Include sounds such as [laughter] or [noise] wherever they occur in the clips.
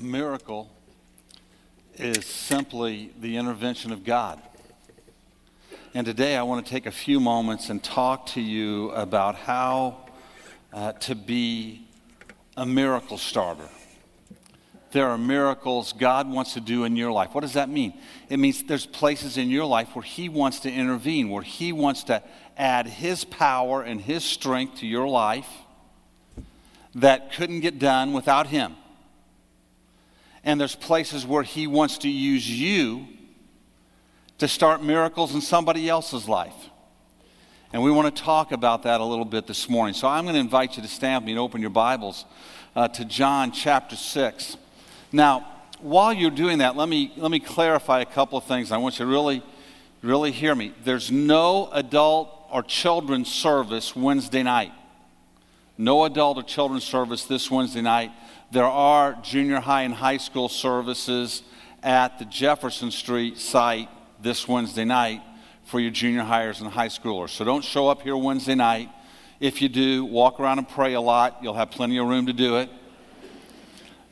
Miracle is simply the intervention of God. And today I want to take a few moments and talk to you about how uh, to be a miracle starter. There are miracles God wants to do in your life. What does that mean? It means there's places in your life where He wants to intervene, where He wants to add His power and His strength to your life that couldn't get done without Him and there's places where He wants to use you to start miracles in somebody else's life. And we want to talk about that a little bit this morning. So I'm going to invite you to stand with me and open your Bibles uh, to John chapter 6. Now, while you're doing that, let me, let me clarify a couple of things. I want you to really, really hear me. There's no adult or children's service Wednesday night. No adult or children's service this Wednesday night. There are junior high and high school services at the Jefferson Street site this Wednesday night for your junior hires and high schoolers. So don't show up here Wednesday night. If you do, walk around and pray a lot. You'll have plenty of room to do it.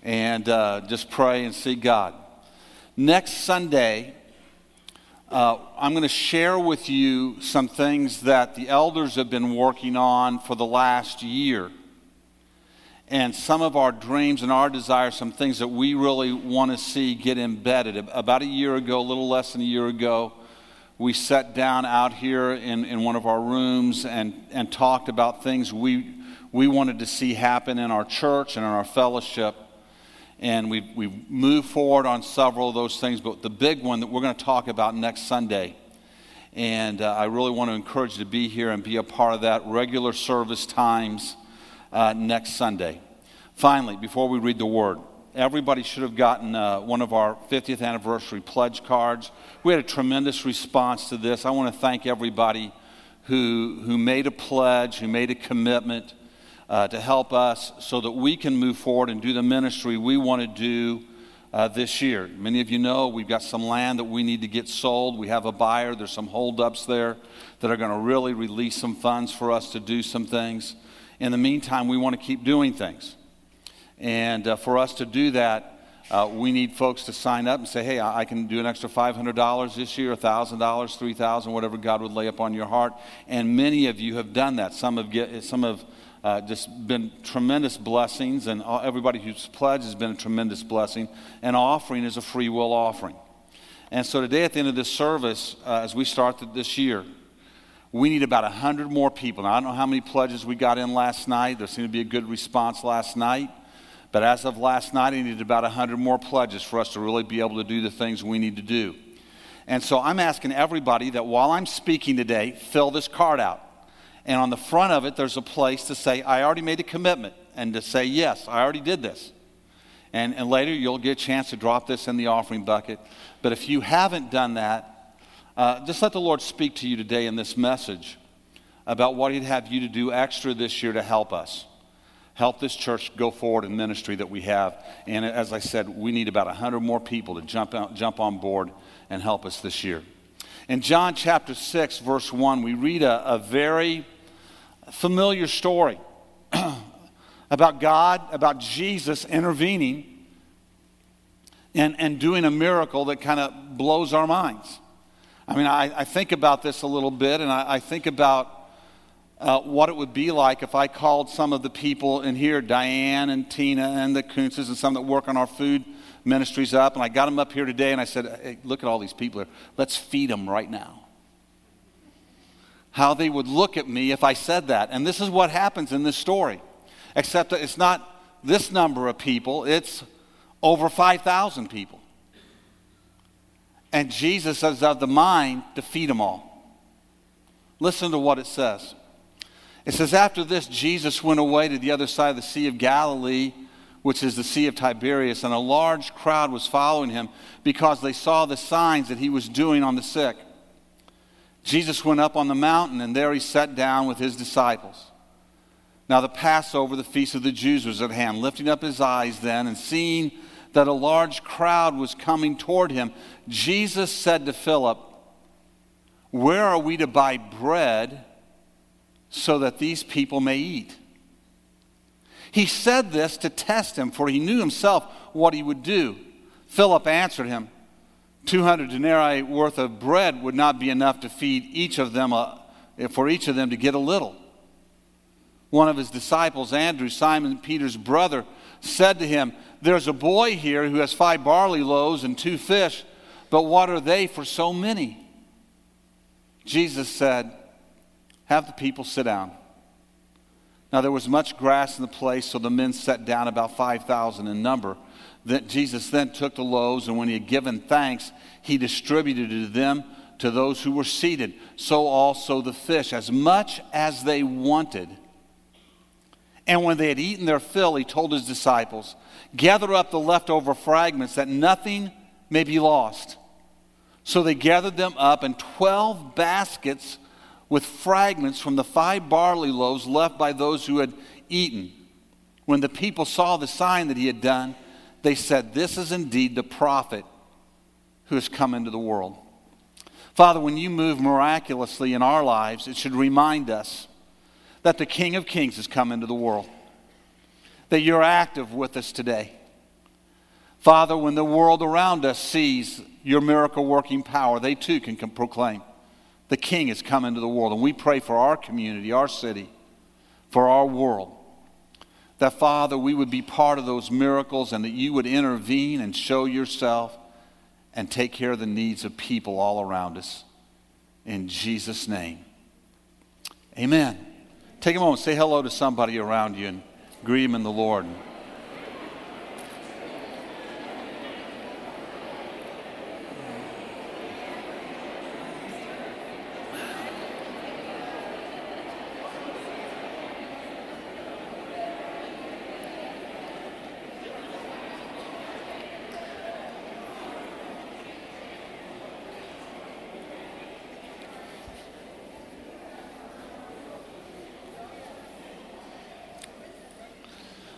And uh, just pray and see God. Next Sunday, uh, I'm going to share with you some things that the elders have been working on for the last year and some of our dreams and our desires, some things that we really want to see get embedded. About a year ago, a little less than a year ago, we sat down out here in, in one of our rooms and, and talked about things we, we wanted to see happen in our church and in our fellowship. And we've, we've moved forward on several of those things, but the big one that we're going to talk about next Sunday. And uh, I really want to encourage you to be here and be a part of that regular service times uh, next Sunday. Finally, before we read the word, everybody should have gotten uh, one of our 50th anniversary pledge cards. We had a tremendous response to this. I want to thank everybody who, who made a pledge, who made a commitment uh, to help us so that we can move forward and do the ministry we want to do uh, this year. Many of you know we've got some land that we need to get sold. We have a buyer. There's some holdups there that are going to really release some funds for us to do some things. In the meantime, we want to keep doing things. And uh, for us to do that, uh, we need folks to sign up and say, hey, I, I can do an extra $500 this year, $1,000, 3,000, whatever God would lay upon your heart. And many of you have done that. Some have, get, some have uh, just been tremendous blessings, and all, everybody who's pledged has been a tremendous blessing. An offering is a free will offering. And so today, at the end of this service, uh, as we start this year, we need about 100 more people. Now, I don't know how many pledges we got in last night. There seemed to be a good response last night. But as of last night, I needed about 100 more pledges for us to really be able to do the things we need to do. And so I'm asking everybody that while I'm speaking today, fill this card out. And on the front of it, there's a place to say, I already made a commitment, and to say, Yes, I already did this. And, and later, you'll get a chance to drop this in the offering bucket. But if you haven't done that, uh, just let the Lord speak to you today in this message about what He'd have you to do extra this year to help us. Help this church go forward in ministry that we have. And as I said, we need about 100 more people to jump, out, jump on board and help us this year. In John chapter 6, verse 1, we read a, a very familiar story [clears throat] about God, about Jesus intervening and, and doing a miracle that kind of blows our minds. I mean, I, I think about this a little bit, and I, I think about uh, what it would be like if I called some of the people in here, Diane and Tina and the Kuntzes and some that work on our food ministries up, and I got them up here today, and I said, hey, look at all these people here. Let's feed them right now. How they would look at me if I said that. And this is what happens in this story, except that it's not this number of people, it's over 5,000 people. And Jesus is of the mind to feed them all. Listen to what it says. It says, After this, Jesus went away to the other side of the Sea of Galilee, which is the Sea of Tiberias, and a large crowd was following him because they saw the signs that he was doing on the sick. Jesus went up on the mountain, and there he sat down with his disciples. Now, the Passover, the feast of the Jews, was at hand. Lifting up his eyes then and seeing that a large crowd was coming toward him, Jesus said to Philip, Where are we to buy bread so that these people may eat? He said this to test him, for he knew himself what he would do. Philip answered him, 200 denarii worth of bread would not be enough to feed each of them, a, for each of them to get a little. One of his disciples, Andrew, Simon Peter's brother, said to him, There's a boy here who has five barley loaves and two fish, but what are they for so many? Jesus said, Have the people sit down. Now there was much grass in the place, so the men sat down about 5,000 in number. Jesus then took the loaves, and when he had given thanks, he distributed to them to those who were seated. So also the fish, as much as they wanted. And when they had eaten their fill, he told his disciples, Gather up the leftover fragments, that nothing may be lost. So they gathered them up, in 12 baskets with fragments from the five barley loaves left by those who had eaten. When the people saw the sign that he had done, they said, This is indeed the prophet who has come into the world. Father, when you move miraculously in our lives, it should remind us that the King of Kings has come into the world, that you're active with us today. Father, when the world around us sees your miracle working power, they too can proclaim the King has come into the world. And we pray for our community, our city, for our world. That, Father, we would be part of those miracles and that you would intervene and show yourself and take care of the needs of people all around us. In Jesus' name. Amen. Take a moment, say hello to somebody around you and greet in the Lord.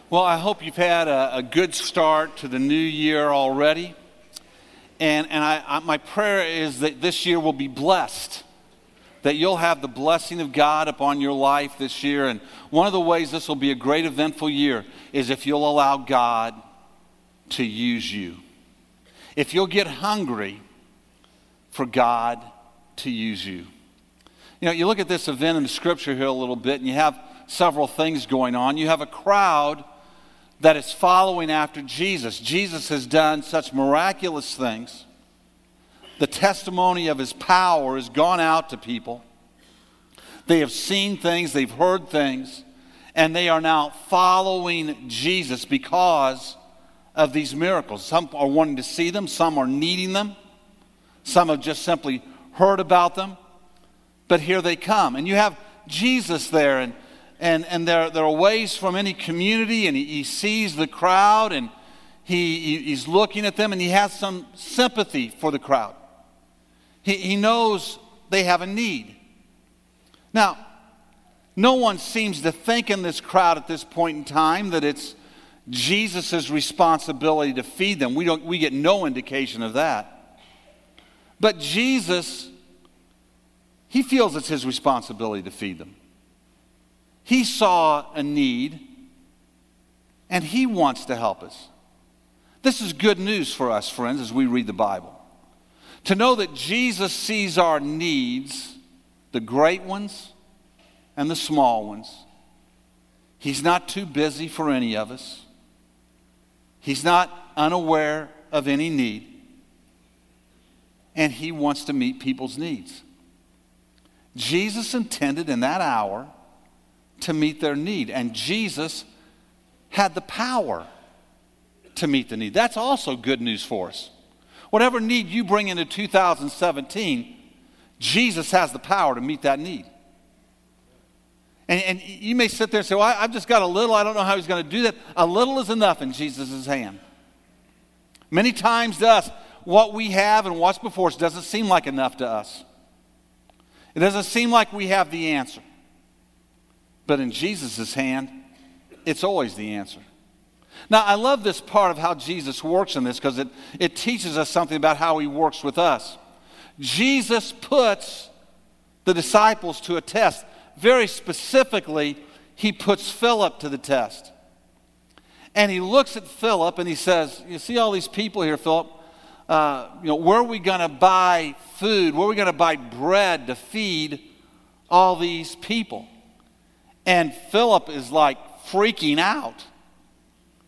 Well, I hope you've had a, a good start to the new year already. And, and I, I, my prayer is that this year will be blessed, that you'll have the blessing of God upon your life this year. And one of the ways this will be a great eventful year is if you'll allow God to use you. If you'll get hungry for God to use you. You know, you look at this event in the scripture here a little bit, and you have several things going on. You have a crowd that is following after Jesus. Jesus has done such miraculous things. The testimony of his power has gone out to people. They have seen things, they've heard things, and they are now following Jesus because of these miracles. Some are wanting to see them, some are needing them, some have just simply heard about them, but here they come. And you have Jesus there, and and, and they're, they're from any community, and he, he sees the crowd, and he, he's looking at them, and he has some sympathy for the crowd. He, he knows they have a need. Now, no one seems to think in this crowd at this point in time that it's Jesus' responsibility to feed them. We, don't, we get no indication of that. But Jesus, he feels it's his responsibility to feed them. He saw a need and He wants to help us. This is good news for us, friends, as we read the Bible. To know that Jesus sees our needs, the great ones and the small ones. He's not too busy for any of us. He's not unaware of any need. And He wants to meet people's needs. Jesus intended in that hour to meet their need. And Jesus had the power to meet the need. That's also good news for us. Whatever need you bring into 2017, Jesus has the power to meet that need. And, and you may sit there and say, Well, I, have just got a little. I don't know how he's going to do that. A little is enough in Jesus' hand. Many times to us, what we have and what's before us doesn't seem like enough to us. It doesn't seem like we have the answer. But in Jesus' hand, it's always the answer. Now, I love this part of how Jesus works in this because it, it teaches us something about how he works with us. Jesus puts the disciples to a test. Very specifically, he puts Philip to the test. And he looks at Philip and he says, You see all these people here, Philip? Uh, you know, where are we going to buy food? Where are we going to buy bread to feed all these people? And Philip is like freaking out.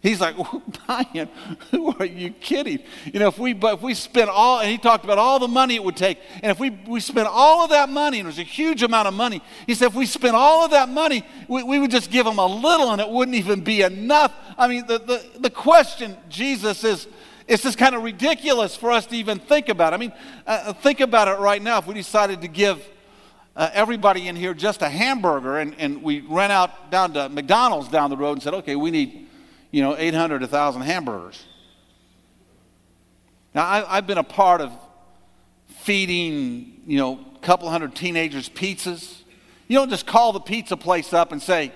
He's like, [laughs] Brian, who are you kidding? You know, if we, but if we spent all, and he talked about all the money it would take, and if we, we spent all of that money, and it was a huge amount of money, he said, if we spent all of that money, we, we would just give them a little and it wouldn't even be enough. I mean, the, the, the question, Jesus, is, it's just kind of ridiculous for us to even think about. I mean, uh, think about it right now. If we decided to give uh, everybody in here just a hamburger and, and we ran out down to McDonald's down the road and said, okay, we need you know, 800, 1,000 hamburgers. Now, I, have been a part of feeding, you know, a couple hundred teenagers pizzas. You don't just call the pizza place up and say,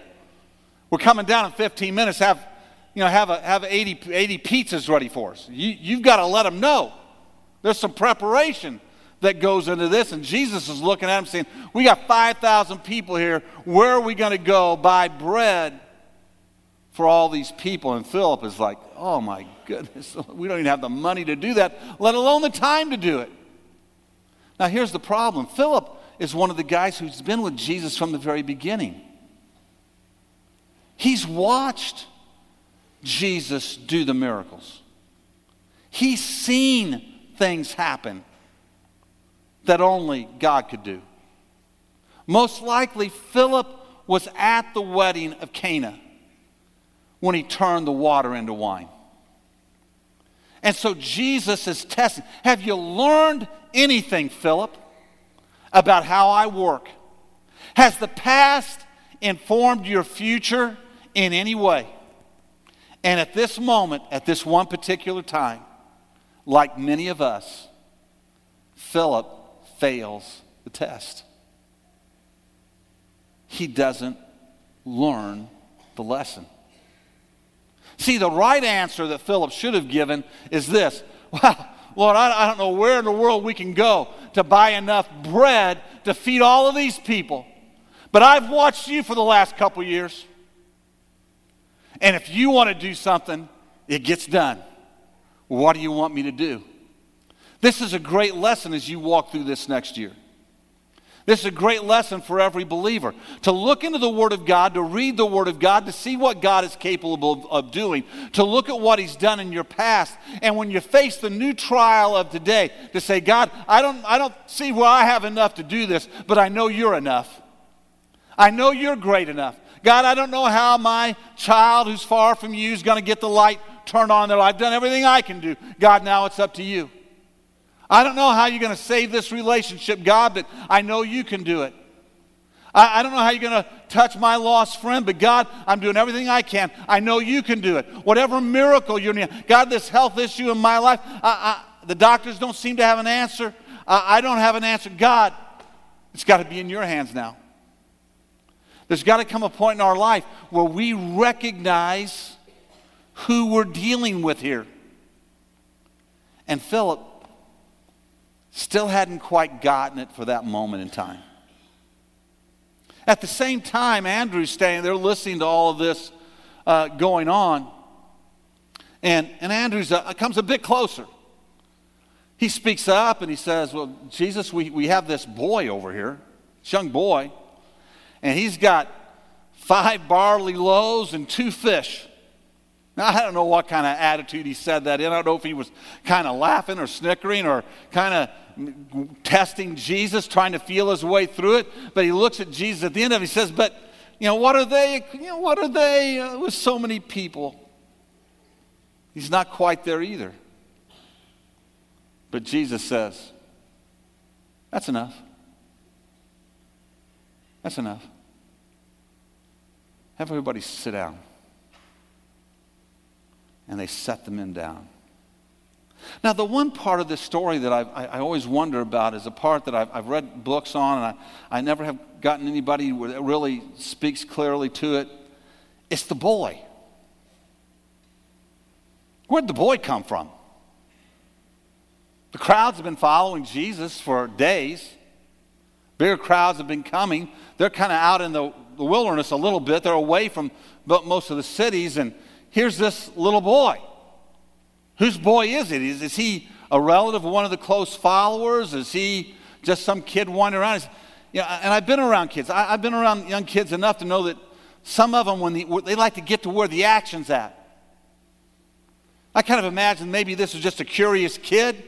we're coming down in 15 minutes, have, you know, have, a, have 80, 80 pizzas ready for us. You, you've got to let them know. There's some preparation that goes into this. And Jesus is looking at him saying, We got 5,000 people here. Where are we going to go buy bread for all these people. And Philip is like, oh my goodness, [laughs] we don't even have the money to do that, let alone the time to do it. Now, here's the problem Philip is one of the guys who's been with Jesus from the very beginning. He's watched Jesus do the miracles, he's seen things happen that only God could do. Most likely, Philip was at the wedding of Cana when he turned the water into wine. And so Jesus is testing. Have you learned anything, Philip, about how I work? Has the past informed your future in any way? And at this moment, at this one particular time, like many of us, Philip fails the test. He doesn't learn the lesson. See, the right answer that Philip should have given is this [laughs] Well, Lord, I, I don't know where in the world we can go to buy enough bread to feed all of these people. But I've watched you for the last couple years. And if you want to do something, it gets done. What do you want me to do? This is a great lesson as you walk through this next year. This is a great lesson for every believer to look into the Word of God, to read the Word of God, to see what God is capable of, doing, to look at what He's done in your past. And when you face the new trial of today, to say, God, I don't, I don't see where I have enough to do this, but I know you're enough. I know you're great enough. God, I don't know how my child who's far from you is going to get the light turned on there. I've done everything I can do. God, now it's up to you. I don't know how you're going to save this relationship, God, but I know you can do it. I, I don't know how you're going to touch my lost friend, but God, I'm doing everything I can. I know you can do it. Whatever miracle you're needing, God, this health issue in my life, I, I, the doctors don't seem to have an answer. I don't have an answer. God, it's got to be in your hands now. There's got to come a point in our life where we recognize who we're dealing with here. And Philip Still hadn't quite gotten it for that moment in time. At the same time, Andrew's standing there listening to all of this uh, going on. And, and Andrew uh, comes a bit closer. He speaks up and he says, Well, Jesus, we, we have this boy over here, this young boy, and he's got five barley loaves and two fish. Now, I don't know what kind of attitude he said that in. I don't know if he was kind of laughing or snickering or kind of testing Jesus, trying to feel his way through it. But he looks at Jesus at the end of it. He says, "But you know what are they? You know what are they uh, with so many people?" He's not quite there either. But Jesus says, "That's enough. That's enough. Have everybody sit down." And they set the men down. Now, the one part of this story that I, I, always wonder about is a part that I've, I've read books on, and I, I never have gotten anybody that really speaks clearly to it. It's the boy. Where'd the boy come from? The crowds have been following Jesus for days. Bigger crowds have been coming. They're kind of out in the, the wilderness a little bit. They're away from most of the cities, and here's this little boy. Whose boy is it? Is, is he a relative of one of the close followers? Is he just some kid wandering around? You know, and I've been around kids. I, have been around young kids enough to know that some of them, when the, they like to get to where the action's at. I kind of imagine maybe this was just a curious kid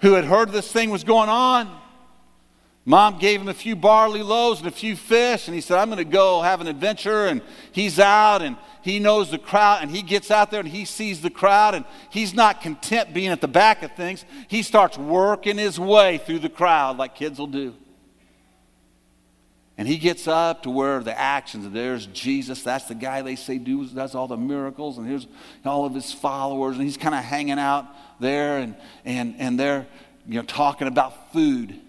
who had heard this thing was going on. Mom gave him a few barley loaves and a few fish, and he said, I'm going to go have an adventure. And he's out, and he knows the crowd, and he gets out there and he sees the crowd, and he's not content being at the back of things. He starts working his way through the crowd like kids will do. And he gets up to where the actions, there's Jesus. That's the guy they say does all the miracles, and here's all of his followers, and he's kind of hanging out there, and, and, and they're you know, talking about food.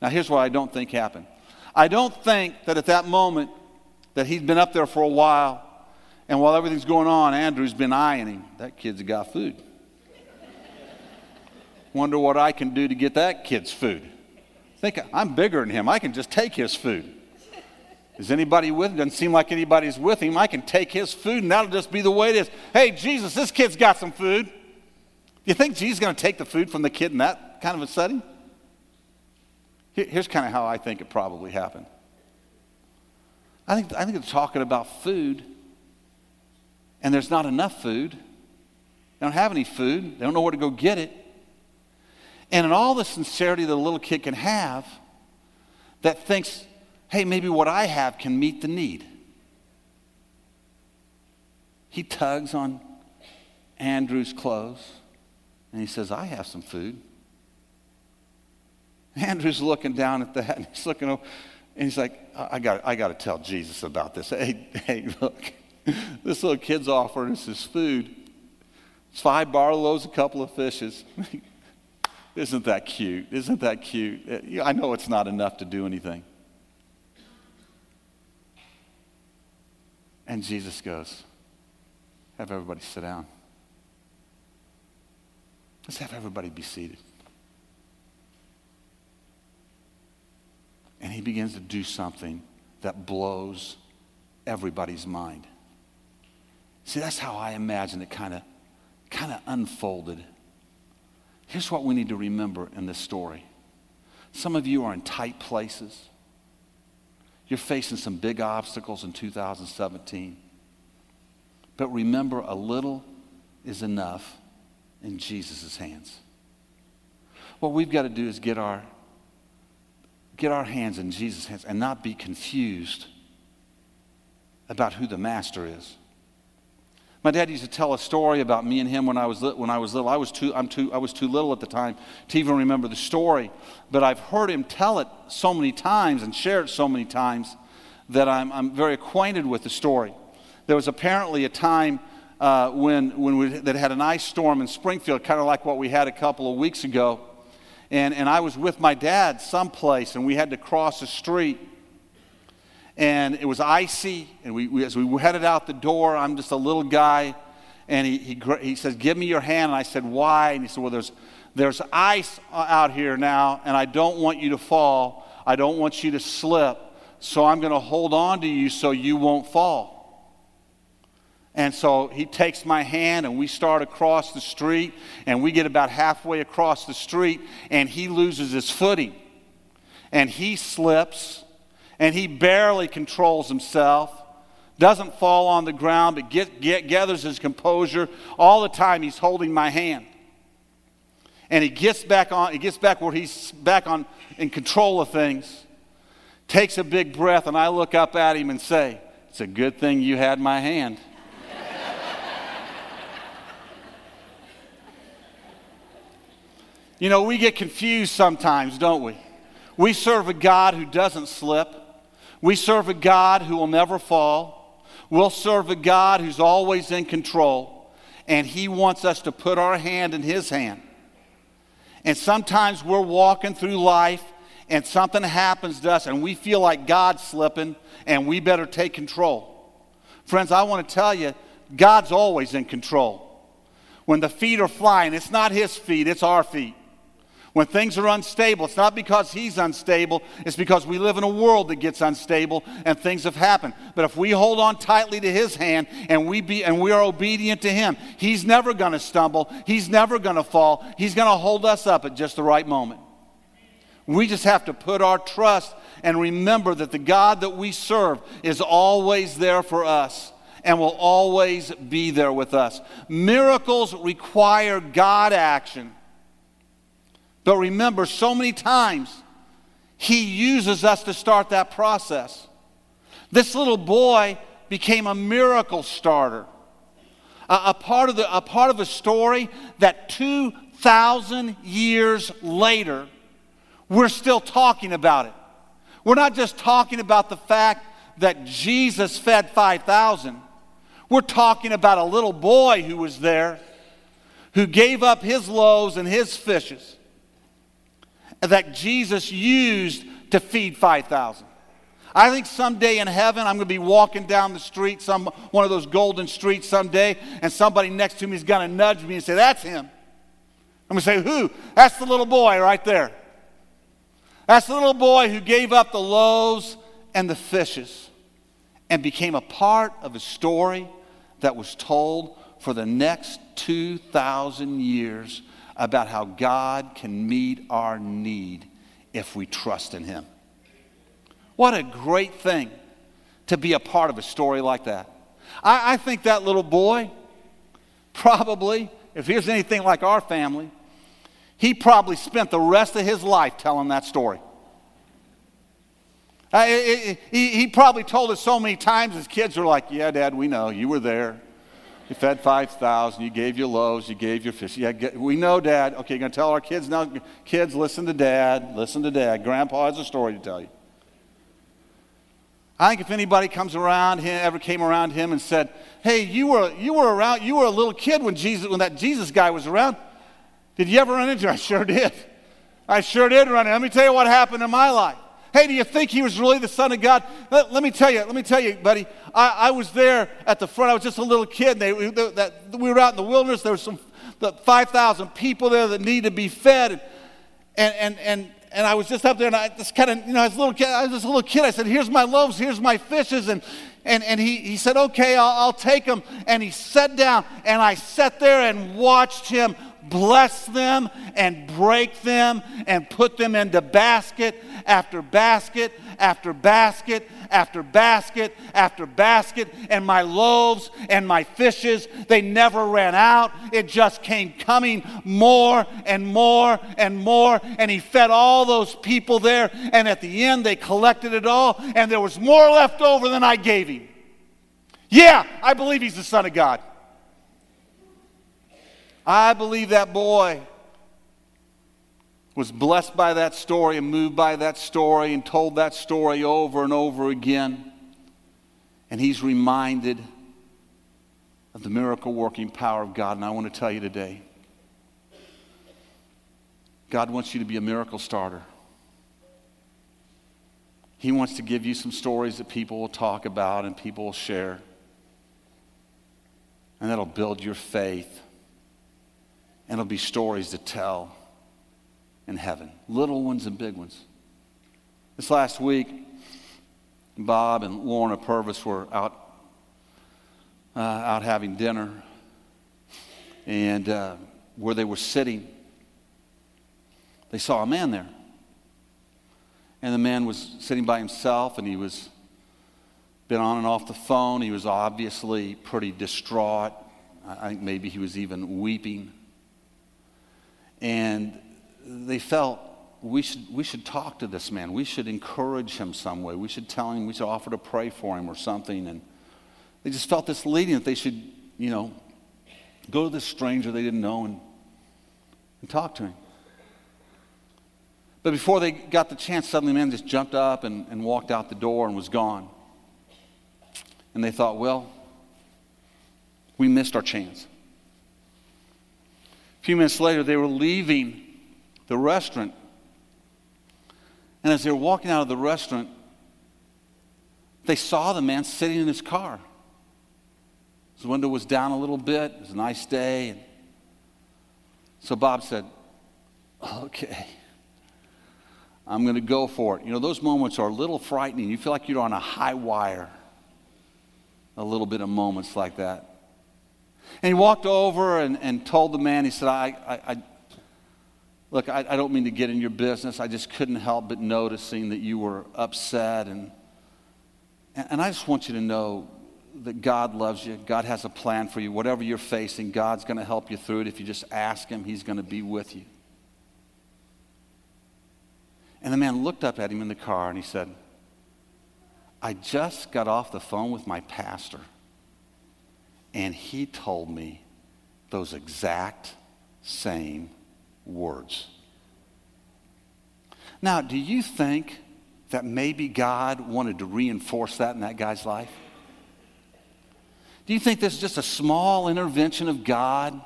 Now, here's what I don't think happened. I don't think that at that moment that he'd been up there for a while, and while everything's going on, Andrew's been eyeing him. That kid's got food. Wonder what I can do to get that kid's food. Think I'm bigger than him. I can just take his food. Is anybody with him? Doesn't seem like anybody's with him. I can take his food, and that'll just be the way it is. Hey, Jesus, this kid's got some food. Do you think Jesus is going to take the food from the kid in that kind of a setting? Here's kind of how I think it probably happened. I think, I think they're talking about food, and there's not enough food. They don't have any food, they don't know where to go get it. And in all the sincerity that a little kid can have, that thinks, hey, maybe what I have can meet the need. He tugs on Andrew's clothes and he says, I have some food. Andrew's looking down at that and he's looking over and he's like, I got, I got to tell Jesus about this. Hey, hey, look, this little kid's offering us his food. It's five barley loaves, a couple of fishes. [laughs] Isn't that cute? Isn't that cute? Uh, I know it's not enough to do anything. And Jesus goes, Have everybody sit down. Let's have everybody be seated. And he begins to do something that blows everybody's mind. See, that's how I imagine it kind of kind of unfolded. Here's what we need to remember in this story. Some of you are in tight places. You're facing some big obstacles in 2017. But remember, a little is enough in Jesus' hands. What we've got to do is get our get our hands in Jesus' hands and not be confused about who the master is. My dad used to tell a story about me and him when I was, when I was little. I was, too, I'm too, I was too little at the time to even remember the story, but I've heard him tell it so many times and share it so many times that I'm, I'm very acquainted with the story. There was apparently a time uh, when, when we that had an ice storm in Springfield, kind of like what we had a couple of weeks ago and, and I was with my dad someplace, and we had to cross a street. And it was icy, and we, we, as we headed out the door, I'm just a little guy, and he, he, he says, Give me your hand. And I said, Why? And he said, Well, there's, there's ice out here now, and I don't want you to fall. I don't want you to slip. So I'm going to hold on to you so you won't fall. And so he takes my hand and we start across the street and we get about halfway across the street and he loses his footing. And he slips and he barely controls himself, doesn't fall on the ground, but get, get, gathers his composure. All the time he's holding my hand. And he gets back on, he gets back where he's back on in control of things, takes a big breath, and I look up at him and say, It's a good thing you had my hand. You know, we get confused sometimes, don't we? We serve a God who doesn't slip. We serve a God who will never fall. We'll serve a God who's always in control. And He wants us to put our hand in His hand. And sometimes we're walking through life and something happens to us and we feel like God's slipping and we better take control. Friends, I want to tell you, God's always in control. When the feet are flying, it's not His feet, it's our feet. When things are unstable, it's not because he's unstable, it's because we live in a world that gets unstable and things have happened. But if we hold on tightly to his hand and we be and we are obedient to him, he's never going to stumble, he's never going to fall. He's going to hold us up at just the right moment. We just have to put our trust and remember that the God that we serve is always there for us and will always be there with us. Miracles require God action. But remember, so many times He uses us to start that process. This little boy became a miracle starter, a, a part, of the, a part of a story that 2,000 years later, we're still talking about it. We're not just talking about the fact that Jesus fed 5,000. We're talking about a little boy who was there who gave up his loaves and his fishes that Jesus used to feed 5,000. I think someday in heaven I'm going to be walking down the street, some one of those golden streets someday, and somebody next to me is going to nudge me and say, "That's him." I'm going to say, "Who?" That's the little boy right there. That's the little boy who gave up the loaves and the fishes and became a part of a story that was told for the next 2,000 years about how God can meet our need if we trust in Him. What a great thing to be a part of a story like that. I, I think that little boy, probably, if he was anything like our family, he probably spent the rest of his life telling that story. Uh, he, he probably told us so many times his kids were like, Yeah, Dad, we know. You were there. You fed 5,000. You gave your loaves. You gave your fish. Yeah, we know, Dad. Okay, you're going to tell our kids now. Kids, listen to Dad. Listen to Dad. Grandpa has a story to tell you. I think if anybody comes around him, ever came around him and said, Hey, you were, you were around, you were a little kid when, Jesus, when that Jesus guy was around. Did you ever run into him? [laughs] I sure did. I sure did run into. Let me tell you what happened in my life. Hey, do you think he was really the Son of God? Let, let me tell you, let me tell you, buddy. I, I, was there at the front. I was just a little kid. They, we, that, we were out in the wilderness. There were some the 5,000 people there that needed to be fed. And, and, and, and I was just up there, and I just kind of, you know, as a little kid, I was just a little kid. I said, Here's my loaves, here's my fishes. And, and, and he, he said, Okay, I'll, I'll take them. And he sat down, and I sat there and watched him bless them and break them and put them into basket after basket after basket after basket after basket. And my loaves and my fishes, they never ran out. It just came coming more and more and more. And he fed all those people there. And at the end, they collected it all. And there was more left over than I gave him. Yeah, I believe he's the Son of God. I believe that boy was blessed by that story and moved by that story and told that story over and over again. And he's reminded of the miracle working power of God. And I want to tell you today God wants you to be a miracle starter. He wants to give you some stories that people will talk about and people will share. And that'll build your faith and it'll be stories to tell in heaven, little ones and big ones. This last week, Bob and Lorna Purvis were out, uh, out having dinner, and uh, where they were sitting, they saw a man there. And the man was sitting by himself, and he was been on and off the phone. He was obviously pretty distraught. I think maybe he was even weeping. And they felt we should, we should talk to this man. We should encourage him some way. We should tell him, we should offer to pray for him or something. And they just felt this leading that they should, you know, go to this stranger they didn't know and, and talk to him. But before they got the chance, suddenly the man just jumped up and, and walked out the door and was gone. And they thought, well, we missed our chance few minutes later, they were leaving the restaurant. And as they were walking out of the restaurant, they saw the man sitting in his car. His window was down a little bit. It was a nice day. So Bob said, okay, I'm going to go for it. You know, those moments are a little frightening. You feel like you're on a high wire, a little bit of moments like that. And he walked over and, and told the man, he said, I, I, I look, I, I don't mean to get in your business. I just couldn't help but noticing that you were upset. And, and I just want you to know that God loves you. God has a plan for you. Whatever you're facing, God's going to help you through it. If you just ask Him, He's going to be with you. And the man looked up at him in the car and he said, I just got off the phone with my pastor, and he told me those exact same words. Now, do you think that maybe God wanted to reinforce that in that guy's life? Do you think this is just a small intervention of God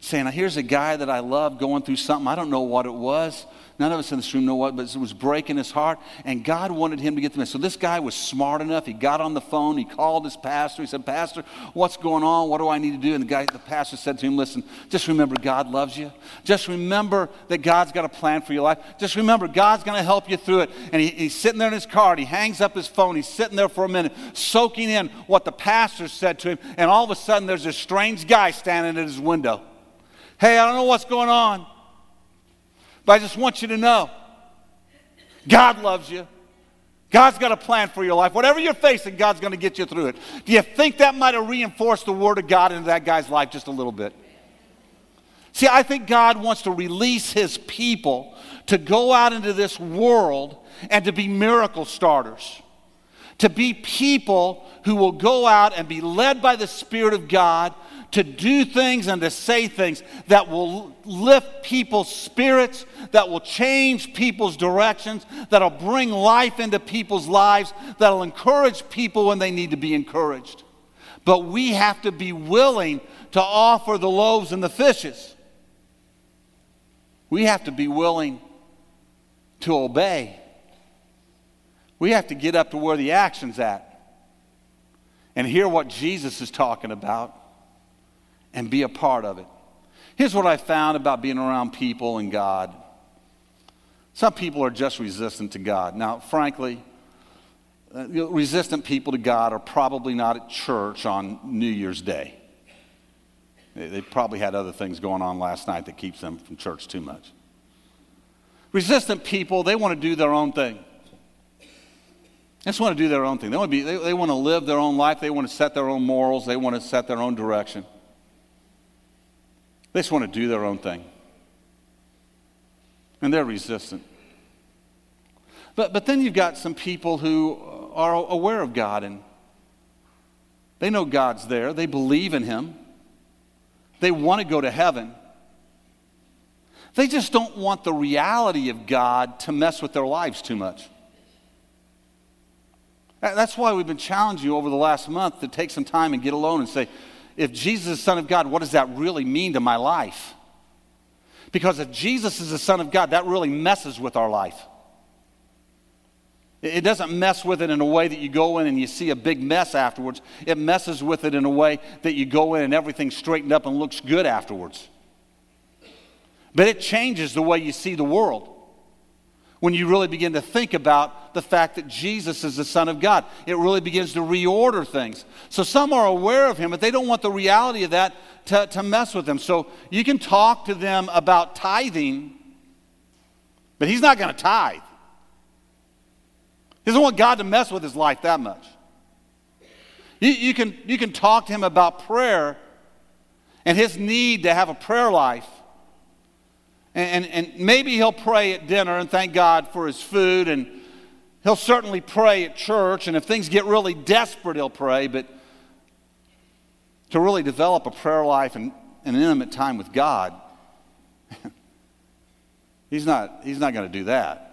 saying, Here's a guy that I love going through something. I don't know what it was. None of us in this room know what, but it was breaking his heart. And God wanted him to get the message. So this guy was smart enough. He got on the phone. He called his pastor. He said, Pastor, what's going on? What do I need to do? And the guy, the pastor said to him, Listen, just remember God loves you. Just remember that God's got a plan for your life. Just remember God's going to help you through it. And he, he's sitting there in his car. He hangs up his phone. He's sitting there for a minute, soaking in what the pastor said to him. And all of a sudden, there's this strange guy standing at his window. Hey, I don't know what's going on. But I just want you to know God loves you. God's got a plan for your life. Whatever you're facing, God's going to get you through it. Do you think that might have reinforced the Word of God into that guy's life just a little bit? See, I think God wants to release His people to go out into this world and to be miracle starters, to be people who will go out and be led by the Spirit of God to do things and to say things that will lift people's spirits, that will change people's directions, that'll bring life into people's lives, that'll encourage people when they need to be encouraged. But we have to be willing to offer the loaves and the fishes. We have to be willing to obey. We have to get up to where the action's at and hear what Jesus is talking about and be a part of it. Here's what I found about being around people and God. Some people are just resistant to God. Now, frankly, uh, resistant people to God are probably not at church on New Year's Day. They, probably had other things going on last night that keeps them from church too much. Resistant people, they want to do their own thing. They just want to do their own thing. They want to, be, they, they want to live their own life. They want to set their own morals. They want to set their own direction. They just want to do their own thing. And they're resistant. But, but then you've got some people who are aware of God and they know God's there. They believe in Him. They want to go to heaven. They just don't want the reality of God to mess with their lives too much. That's why we've been challenging you over the last month to take some time and get alone and say, if Jesus is the Son of God, what does that really mean to my life? Because if Jesus is the Son of God, that really messes with our life. It doesn't mess with it in a way that you go in and you see a big mess afterwards. It messes with it in a way that you go in and everything's straightened up and looks good afterwards. But it changes the way you see the world when you really begin to think about the fact that Jesus is the Son of God. It really begins to reorder things. So some are aware of Him, but they don't want the reality of that to, to mess with them. So you can talk to them about tithing, but He's not going to tithe. He doesn't want God to mess with his life that much. You, you, can, you can talk to him about prayer and his need to have a prayer life. And, and, maybe he'll pray at dinner and thank God for his food, and he'll certainly pray at church. And if things get really desperate, he'll pray. But to really develop a prayer life and, and an intimate time with God, [laughs] he's not, he's not going to do that.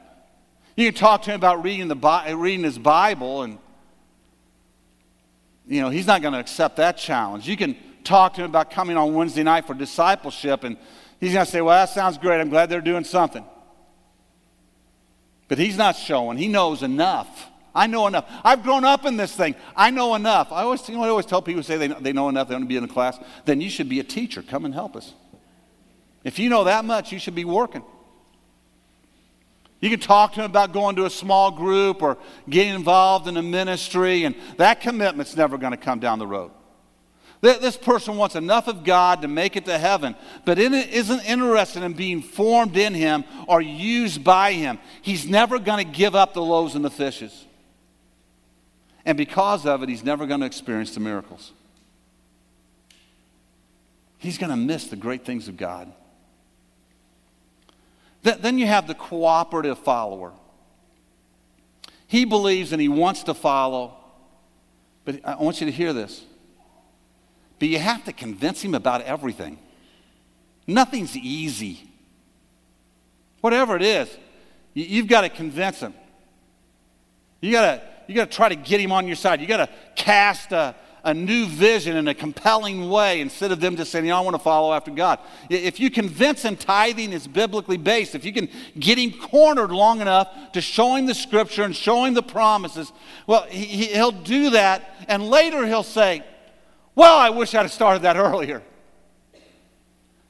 You can talk to him about reading, the, reading his Bible, and you know, he's not going to accept that challenge. You can talk to him about coming on Wednesday night for discipleship, and He's going to say, Well, that sounds great. I'm glad they're doing something. But he's not showing. He knows enough. I know enough. I've grown up in this thing. I know enough. I always, you know, I always tell people say they, they know enough, they want to be in the class, then you should be a teacher. Come and help us. If you know that much, you should be working. You can talk to him about going to a small group or getting involved in a ministry, and that commitment's never going to come down the road. This person wants enough of God to make it to heaven, but isn't interested in being formed in Him or used by Him. He's never going to give up the loaves and the fishes. And because of it, he's never going to experience the miracles. He's going to miss the great things of God. Then you have the cooperative follower. He believes and he wants to follow, but I want you to hear this. But you have to convince him about everything. Nothing's easy. Whatever it is, you've got to convince him. You got to you got to try to get him on your side. You got to cast a, a new vision in a compelling way instead of them just saying, I want to follow after God. If you convince him tithing is biblically based, if you can get him cornered long enough to show him the scripture and show him the promises, well, he, he'll do that. And later he'll say, well, I wish I'd have started that earlier.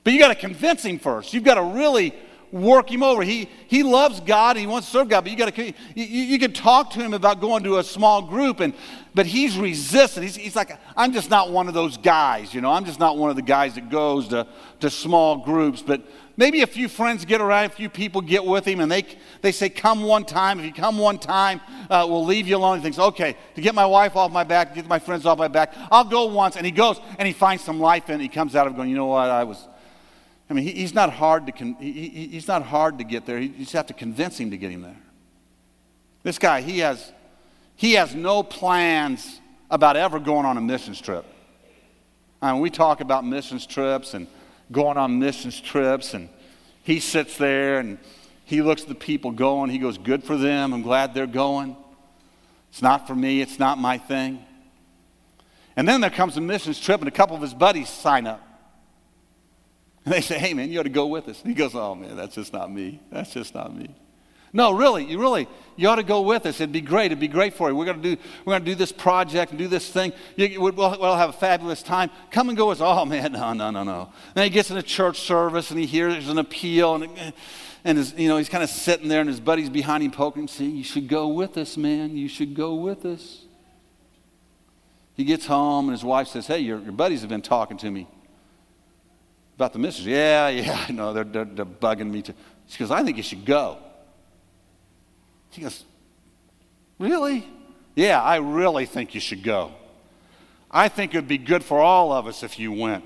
But you got to convince him first. You've got to really work him over. He, he loves God he wants to serve God, but you got to, you, you can talk to him about going to a small group, and, but he's resistant. He's, he's like, I'm just not one of those guys, you know, I'm just not one of the guys that goes to, to small groups. But maybe a few friends get around, a few people get with him, and they, they say, Come one time. If you come one time, uh, we'll leave you alone. He thinks, Okay, to get my wife off my back, get my friends off my back, I'll go once. And he goes and he finds some life in it. He comes out of going, You know what? I was I mean, he, he's, not hard to con- he, he, he's not hard to get there. You just have to convince him to get him there. This guy, he has, he has no plans about ever going on a missions trip. I mean, we talk about missions trips and going on missions trips, and he sits there and he looks at the people going. He goes, Good for them. I'm glad they're going. It's not for me, it's not my thing. And then there comes a missions trip, and a couple of his buddies sign up. And they say, hey, man, you ought to go with us. And he goes, oh, man, that's just not me. That's just not me. No, really, you really, you ought to go with us. It'd be great. It'd be great for you. We're going to do, we're going to do this project and do this thing. You, we'll, we'll, have a fabulous time. Come and go with us. Oh, man, no, no, no, no. Then he gets in a church service and he hears there's an appeal and, and his, you know, he's kind of sitting there and his buddy's behind him poking him, saying, you should go with us, man. You should go with us. He gets home and his wife says, hey, your, your buddies have been talking to me. About the missions? Yeah, yeah, I know. They're, they're, they're bugging me too. She goes, I think you should go. She goes, Really? Yeah, I really think you should go. I think it would be good for all of us if you went.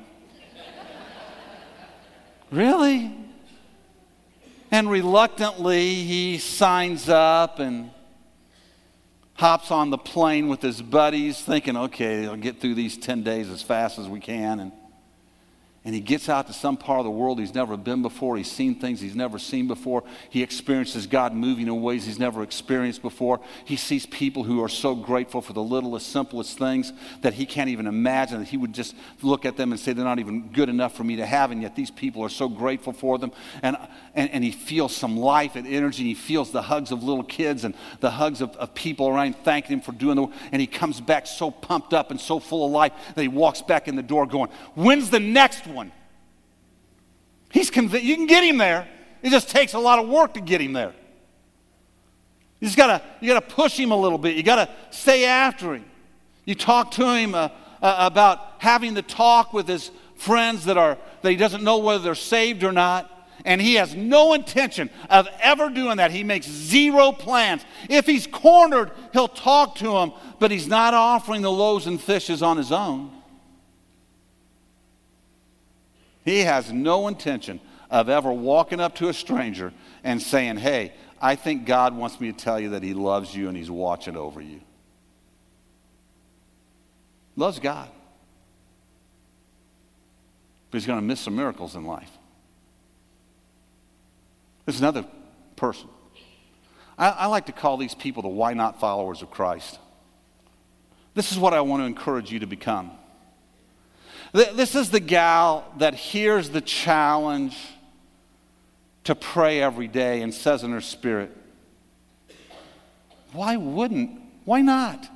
[laughs] really? And reluctantly, he signs up and hops on the plane with his buddies, thinking, okay, I'll get through these 10 days as fast as we can. And and he gets out to some part of the world he's never been before. He's seen things he's never seen before. He experiences God moving in ways he's never experienced before. He sees people who are so grateful for the littlest, simplest things that he can't even imagine. That he would just look at them and say, They're not even good enough for me to have, and yet these people are so grateful for them. And, and, and he feels some life and energy. He feels the hugs of little kids and the hugs of, of people around thanking him for doing the work. And he comes back so pumped up and so full of life that he walks back in the door going, When's the next one? He's convinced. You can get him there. It just takes a lot of work to get him there. You just gotta, you gotta push him a little bit. You gotta stay after him. You talk to him uh, uh, about having the talk with his friends that are that he doesn't know whether they're saved or not. And he has no intention of ever doing that. He makes zero plans. If he's cornered, he'll talk to him, but he's not offering the loaves and fishes on his own. He has no intention of ever walking up to a stranger and saying, Hey, I think God wants me to tell you that He loves you and He's watching over you. Loves God. But He's going to miss some miracles in life. There's another person. I, I like to call these people the why not followers of Christ. This is what I want to encourage you to become. This is the gal that hears the challenge to pray every day and says in her spirit, Why wouldn't? Why not?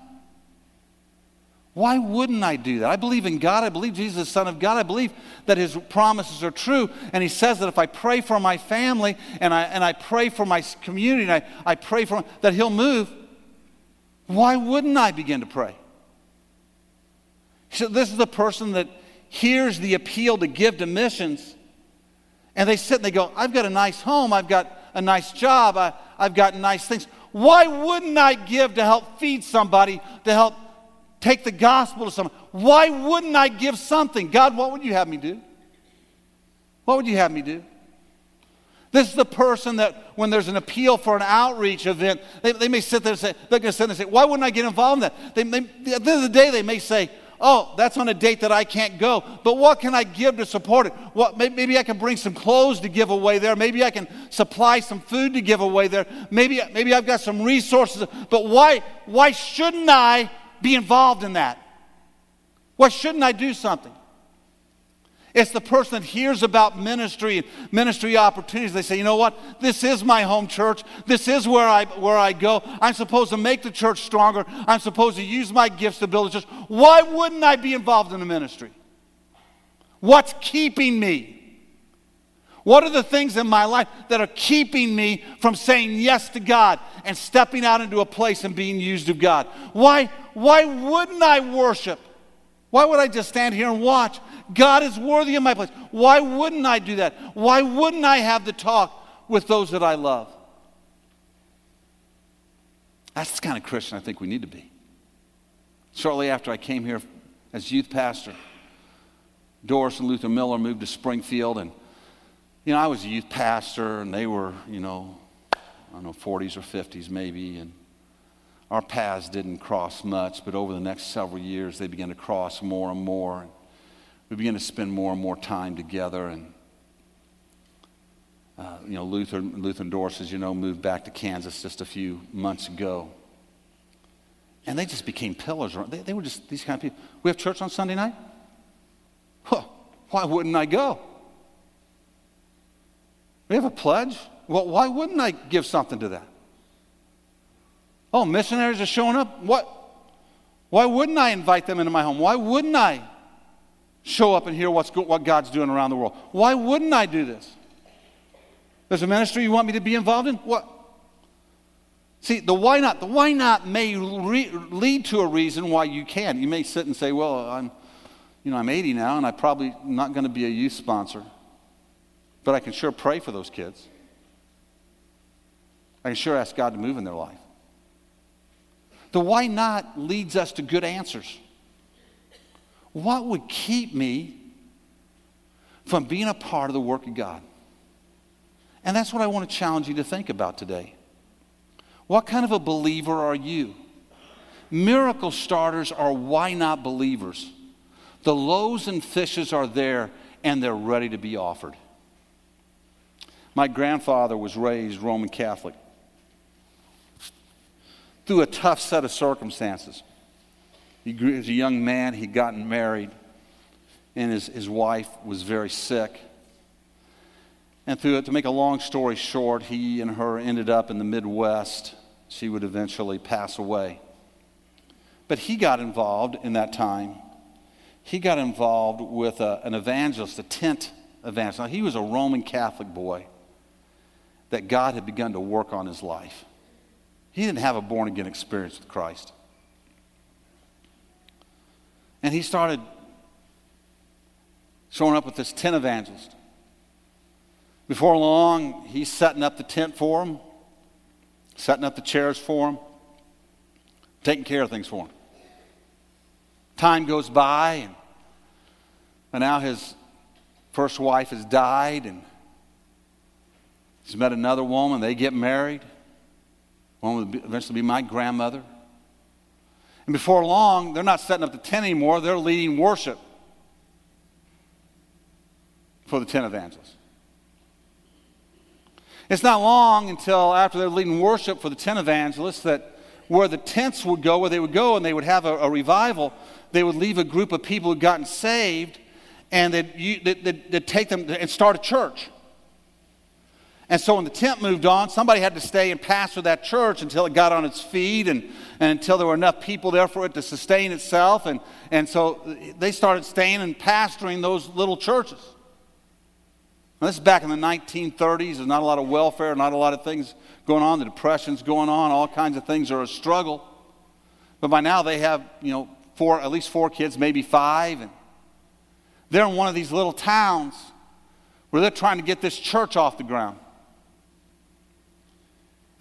Why wouldn't I do that? I believe in God. I believe Jesus is the Son of God. I believe that His promises are true. And He says that if I pray for my family and I, and I pray for my community and I, I pray for that He'll move, why wouldn't I begin to pray? So this is the person that hears the appeal to give to missions. And they sit and they go, I've got a nice home. I've got a nice job. I, I've got nice things. Why wouldn't I give to help feed somebody, to help take the gospel to someone. Why wouldn't I give something? God, what would you have me do? What would you have me do? This is the person that when there's an appeal for an outreach event, they, they may sit there and say, they're going to sit there and say, why wouldn't I get involved in that? They, they, at the end of the day, they may say, oh, that's on a date that I can't go. But what can I give to support it? What, maybe I can bring some clothes to give away there. Maybe I can supply some food to give away there. Maybe, maybe I've got some resources. But why, why shouldn't I be involved in that? Why shouldn't I do something? It's the person that hears about ministry and ministry opportunities. They say, you know what? This is my home church. This is where I, where I go. I'm supposed to make the church stronger. I'm supposed to use my gifts to build a church. Why wouldn't I be involved in the ministry? What's keeping me? What are the things in my life that are keeping me from saying yes to God and stepping out into a place and being used of God? Why, why wouldn't I worship? Why would I just stand here and watch? God is worthy of my place. Why wouldn't I do that? Why wouldn't I have the talk with those that I love? That's the kind of Christian I think we need to be. Shortly after I came here as youth pastor, Doris and Luther Miller moved to Springfield and you know, I was a youth pastor, and they were, you know, I don't know, 40s or 50s maybe, and our paths didn't cross much, but over the next several years, they began to cross more and more. We began to spend more and more time together. And, uh, you know, Luther, Luther and Doris, as you know, moved back to Kansas just a few months ago. And they just became pillars. They, they were just these kind of people. We have church on Sunday night? Huh, why wouldn't I go? We have a pledge? Well, why wouldn't I give something to that? Oh, missionaries are showing up? What? Why wouldn't I invite them into my home? Why wouldn't I show up and hear what's, what God's doing around the world? Why wouldn't I do this? There's a ministry you want me to be involved in? What? See, the why not, the why not may re- lead to a reason why you can. You may sit and say, well, I'm, you know, I'm 80 now and I'm probably not going to be a youth sponsor. But I can sure pray for those kids. I can sure ask God to move in their life. The why not leads us to good answers. What would keep me from being a part of the work of God? And that's what I want to challenge you to think about today. What kind of a believer are you? Miracle starters are why not believers. The loaves and fishes are there and they're ready to be offered. My grandfather was raised Roman Catholic. Through a tough set of circumstances, he grew as a young man, he'd gotten married, and his, his wife was very sick. And through it, to make a long story short, he and her ended up in the Midwest. She would eventually pass away. But he got involved in that time. He got involved with a, an evangelist, a tent evangelist. Now, he was a Roman Catholic boy that God had begun to work on his life. He didn't have a born again experience with Christ. And he started showing up with this tent evangelist. Before long, he's setting up the tent for him, setting up the chairs for him, taking care of things for him. Time goes by, and, and now his first wife has died, and He's met another woman. They get married. One will eventually be my grandmother. And before long, they're not setting up the tent anymore. They're leading worship for the tent evangelists. It's not long until after they're leading worship for the tent evangelists that where the tents would go, where they would go and they would have a, a revival, they would leave a group of people who'd gotten saved and they'd, they'd, they'd take them and start a church. And so when the tent moved on, somebody had to stay and pastor that church until it got on its feet and, and until there were enough people there for it to sustain itself. And, and so they started staying and pastoring those little churches. Now, this is back in the 1930s. There's not a lot of welfare, not a lot of things going on. The Depression's going on. All kinds of things are a struggle. But by now they have, you know, four, at least four kids, maybe five. And they're in one of these little towns where they're trying to get this church off the ground.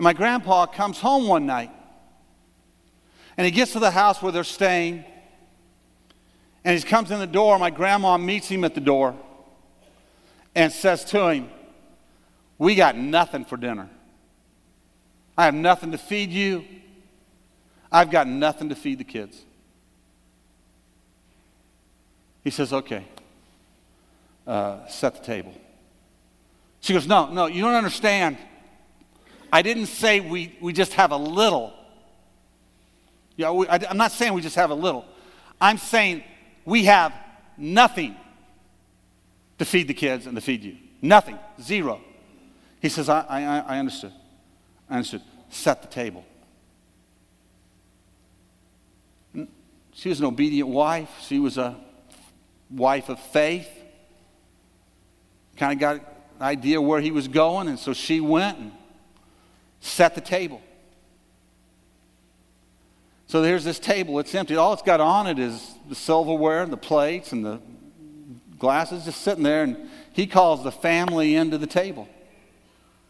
And my grandpa comes home one night and he gets to the house where they're staying. And he comes in the door. My grandma meets him at the door and says to him, We got nothing for dinner. I have nothing to feed you. I've got nothing to feed the kids. He says, Okay, uh, set the table. She goes, No, no, you don't understand. I didn't say we, we just have a little. Yeah, we, I, I'm not saying we just have a little. I'm saying we have nothing to feed the kids and to feed you. Nothing. Zero. He says, I, I, I understood. I understood. Set the table. She was an obedient wife. She was a wife of faith. Kind of got an idea where he was going, and so she went and set the table. So there's this table, it's empty. All it's got on it is the silverware, and the plates, and the glasses just sitting there. And he calls the family into the table.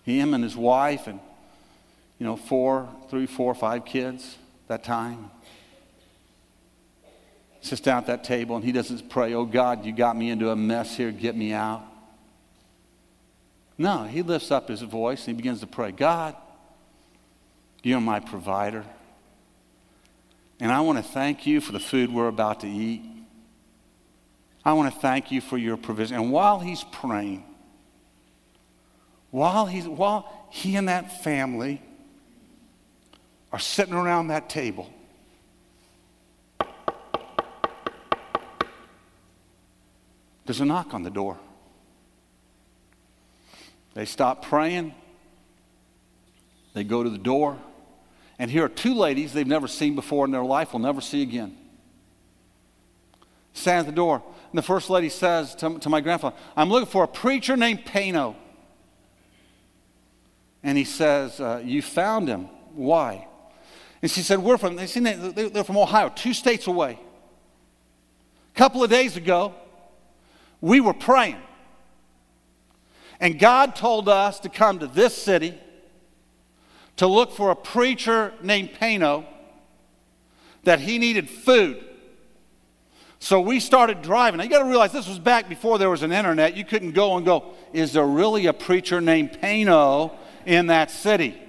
Him and his wife, and, you know, four, three, four, five kids that time sits down at that table and he doesn't pray, Oh God, you got me into a mess here, get me out. No, he lifts up his voice and he begins to pray, God, you're my provider. And I want to thank you for the food we're about to eat. I want to thank you for your provision. And while he's praying, while, he's, while he and that family are sitting around that table, There's a knock on the door. They stop praying. They go to the door. And here are two ladies they've never seen before in their life, will never see again. Stand at the door. And the first lady says to, to my grandfather, I'm looking for a preacher named Pano. And he says, uh, You found him. Why? And she said, We're from, they're from Ohio, two states away. A couple of days ago, we were praying. And God told us to come to this city to look for a preacher named Pano that he needed food. So we started driving. Now you got to realize this was back before there was an internet. You couldn't go and go, is there really a preacher named Pano in that city?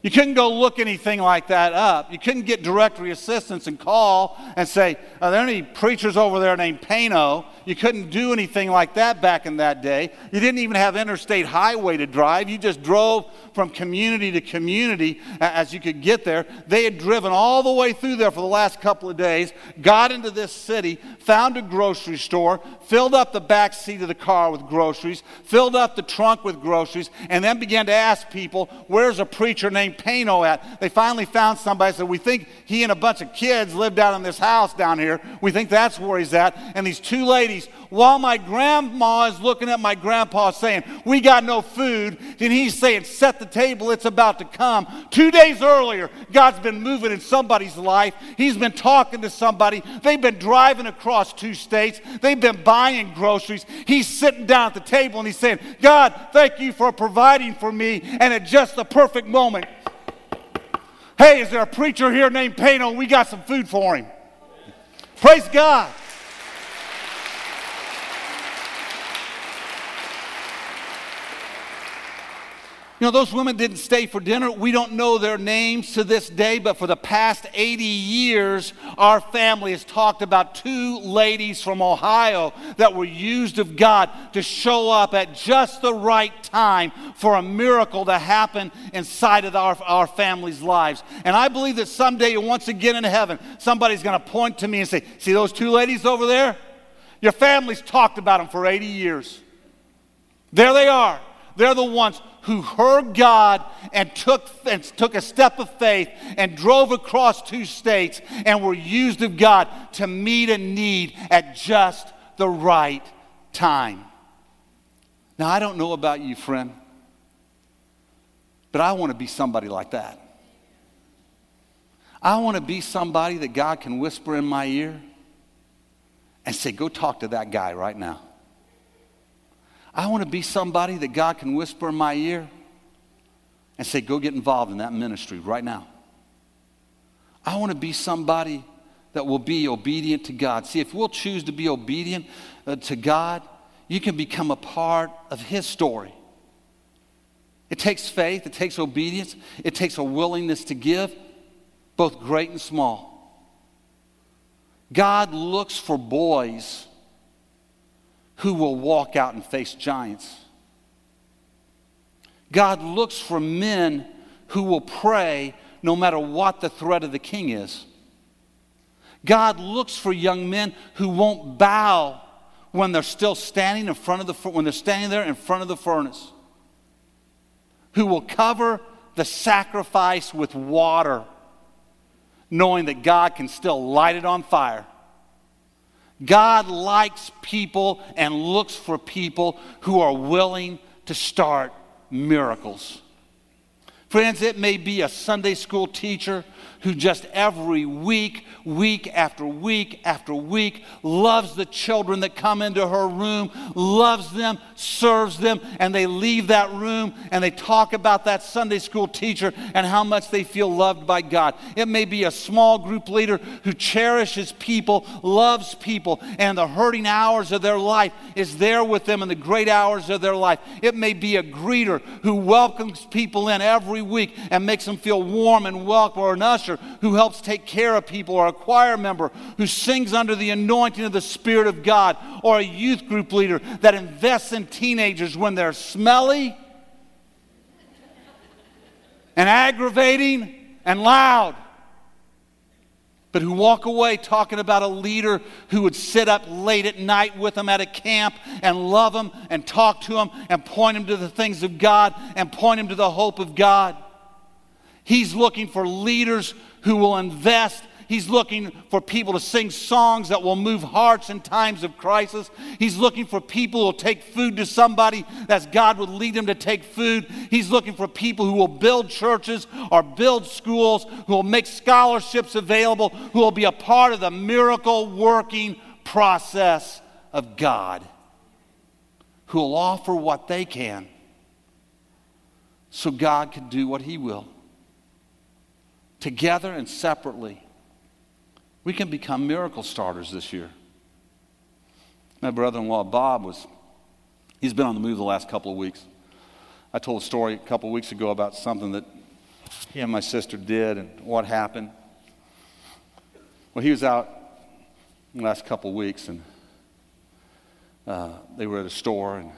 You couldn't go look anything like that up. You couldn't get directory assistance and call and say, Are there any preachers over there named Pano? You couldn't do anything like that back in that day. You didn't even have interstate highway to drive. You just drove from community to community as you could get there. They had driven all the way through there for the last couple of days, got into this city, found a grocery store, filled up the back seat of the car with groceries, filled up the trunk with groceries, and then began to ask people, Where's a preacher named Pano at. They finally found somebody, said, We think he and a bunch of kids live down in this house down here. We think that's where he's at. And these two ladies, while my grandma is looking at my grandpa saying, We got no food, and he's saying, Set the table, it's about to come. Two days earlier, God's been moving in somebody's life. He's been talking to somebody. They've been driving across two states, they've been buying groceries. He's sitting down at the table and he's saying, God, thank you for providing for me. And at just the perfect moment, Hey, is there a preacher here named Pano? We got some food for him. Praise God. You know, those women didn't stay for dinner. We don't know their names to this day, but for the past 80 years, our family has talked about two ladies from Ohio that were used of God to show up at just the right time for a miracle to happen inside of our, our family's lives. And I believe that someday, once again in heaven, somebody's going to point to me and say, See those two ladies over there? Your family's talked about them for 80 years. There they are They're the ones who heard God and took, and took a step of faith and drove across two states and were used of God to meet a need at just the right time. Now, I don't know about you, friend, but I want to be somebody like that. I want to be somebody that God can whisper in my ear and say, Go talk to that guy right now. I want to be somebody that God can whisper in my ear and say, Go get involved in that ministry right now. I want to be somebody that will be obedient to God. See, if we'll choose to be obedient uh, to God, you can become a part of His story. It takes faith, it takes obedience, it takes a willingness to give, both great and small. God looks for boys who will walk out and face giants. God looks for men who will pray no matter what the threat of the king is. God looks for young men who won't bow when they're still standing in front of the when they're standing there in front of the furnace. Who will cover the sacrifice with water knowing that God can still light it on fire. God likes people and looks for people who are willing to start miracles. Friends, it may be a Sunday school teacher who just every week, week after week after week, loves the children that come into her room, loves them, serves them, and they leave that room and they talk about that Sunday school teacher and how much they feel loved by God. It may be a small group leader who cherishes people, loves people, and the hurting hours of their life is there with them in the great hours of their life. It may be a greeter who welcomes people in every week and makes them feel warm and welcome, or an usher who helps take care of people, or a choir member who sings under the anointing of the Spirit of God, or a youth group leader that invests in teenagers when they're smelly and aggravating and loud but who walk away talking about a leader who would sit up late at night with them at a camp and love them and talk to them and point them to the things of God and point them to the hope of God. He's looking for leaders who will invest. He's looking for people to sing songs that will move hearts in times of crisis. He's looking for people who will take food to somebody as God would lead them to take food. He's looking for people who will build churches or build schools, who will make scholarships available, who will be a part of the miracle working process of God, who will offer what they can so God can do what He will together and separately, we can become miracle starters this year. My brother in law, Bob, was, he's been on the move the last couple of weeks. I told a story a couple of weeks ago about something that he and my sister did and what happened. Well, he was out the last couple of weeks and uh, they were at a store and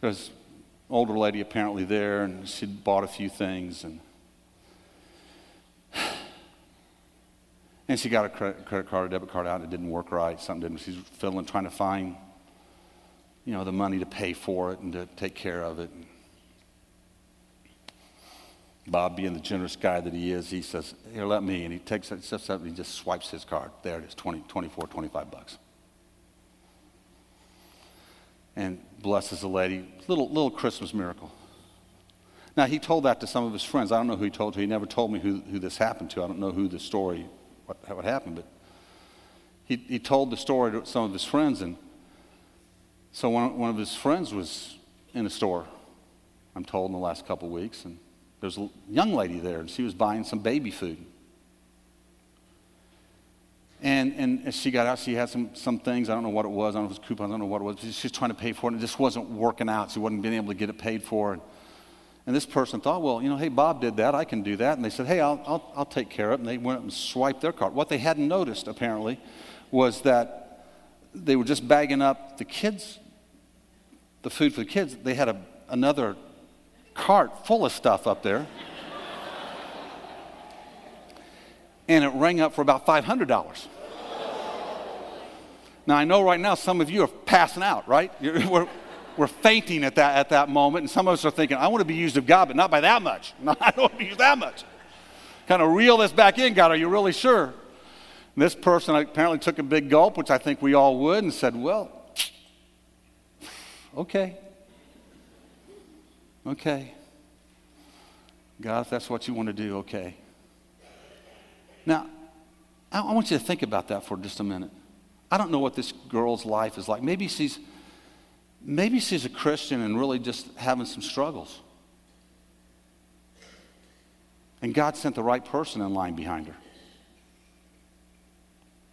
there was an older lady apparently there and she'd bought a few things and And she got a credit, card, a debit card out, and it didn't work right. Something didn't. She's fiddling, trying to find, you know, the money to pay for it and to take care of it. Bob, being the generous guy that he is, he says, Here, let me. And he takes it, steps up, and he just swipes his card. There it is, 20, 24, 25 bucks. And blesses the lady. Little, little Christmas miracle. Now, he told that to some of his friends. I don't know who he told to. He never told me who, who this happened to. I don't know who the story what, what happened, but he, he told the story to some of his friends. And so one, one of his friends was in a store, I'm told, in the last couple of weeks. And there's a young lady there, and she was buying some baby food. And, and as she got out, she had some, some things. I don't know what it was. I don't know if it was coupons. I don't know what it was. She was trying to pay for it, and it just wasn't working out. She wasn't being able to get it paid for. And, and this person thought, well, you know, hey, Bob did that. I can do that. And they said, hey, I'll, I'll, I'll take care of it. And they went up and swiped their card. What they hadn't noticed, apparently, was that they were just bagging up the kids, the food for the kids. They had a, another cart full of stuff up there. [laughs] and it rang up for about $500. Now, I know right now some of you are passing out, right? [laughs] we're fainting at that, at that moment. And some of us are thinking, I want to be used of God, but not by that much. No, [laughs] I don't want to be used that much. Kind of reel this back in, God. Are you really sure? And this person apparently took a big gulp, which I think we all would, and said, Well, [sighs] okay. Okay. God, if that's what you want to do, okay. Now, I want you to think about that for just a minute. I don't know what this girl's life is like. Maybe she's, maybe she's a Christian and really just having some struggles. And God sent the right person in line behind her.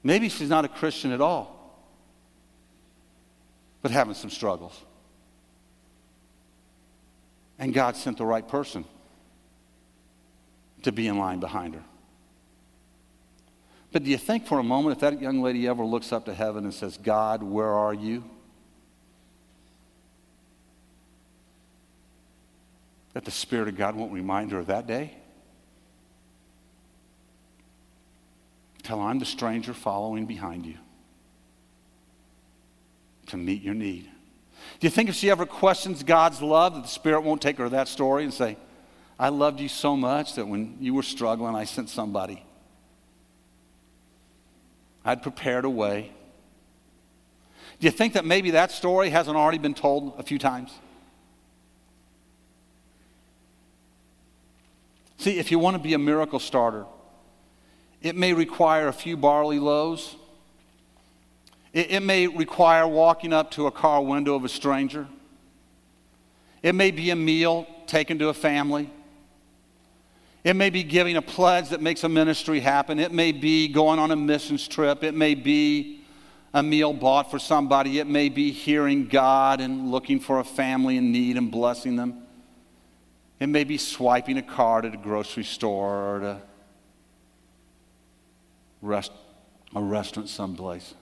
Maybe she's not a Christian at all, but having some struggles. And God sent the right person to be in line behind her. But do you think for a moment if that young lady ever looks up to heaven and says, God, where are you? That the Spirit of God won't remind her of that day? Tell her I'm the stranger following behind you to meet your need. Do you think if she ever questions God's love, that the Spirit won't take her to that story and say, I loved you so much that when you were struggling, I sent somebody? I'd prepared a way. Do you think that maybe that story hasn't already been told a few times? See, if you want to be a miracle starter, it may require a few barley loaves. It, it, may require walking up to a car window of a stranger. It may be a meal taken to a family. It may be giving a pledge that makes a ministry happen. It may be going on a missions trip. It may be a meal bought for somebody. It may be hearing God and looking for a family in need and blessing them. It may be swiping a card at a grocery store or at a, rest, a restaurant someplace.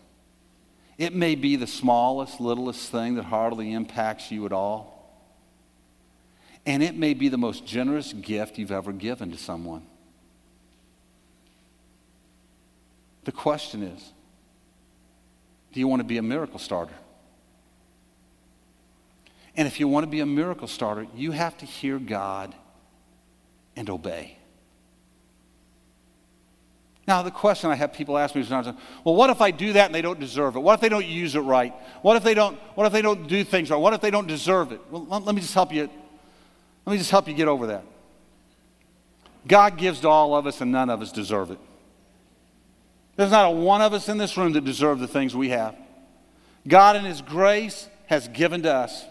It may be the smallest, littlest thing that hardly impacts you at all. And it may be the most generous gift you've ever given to someone. The question is do you want to be a miracle starter? And if you want to be a miracle starter, you have to hear God and obey. Now, the question I have people ask me sometimes, well, what if I do that and they don't deserve it? What if they don't use it right? What if they don't, what if they don't do things right? What if they don't deserve it? Well, let, let me just help you let me just help you get over that. God gives to all of us, and none of us deserve it. There's not a one of us in this room that deserve the things we have. God, in His grace, has given to us.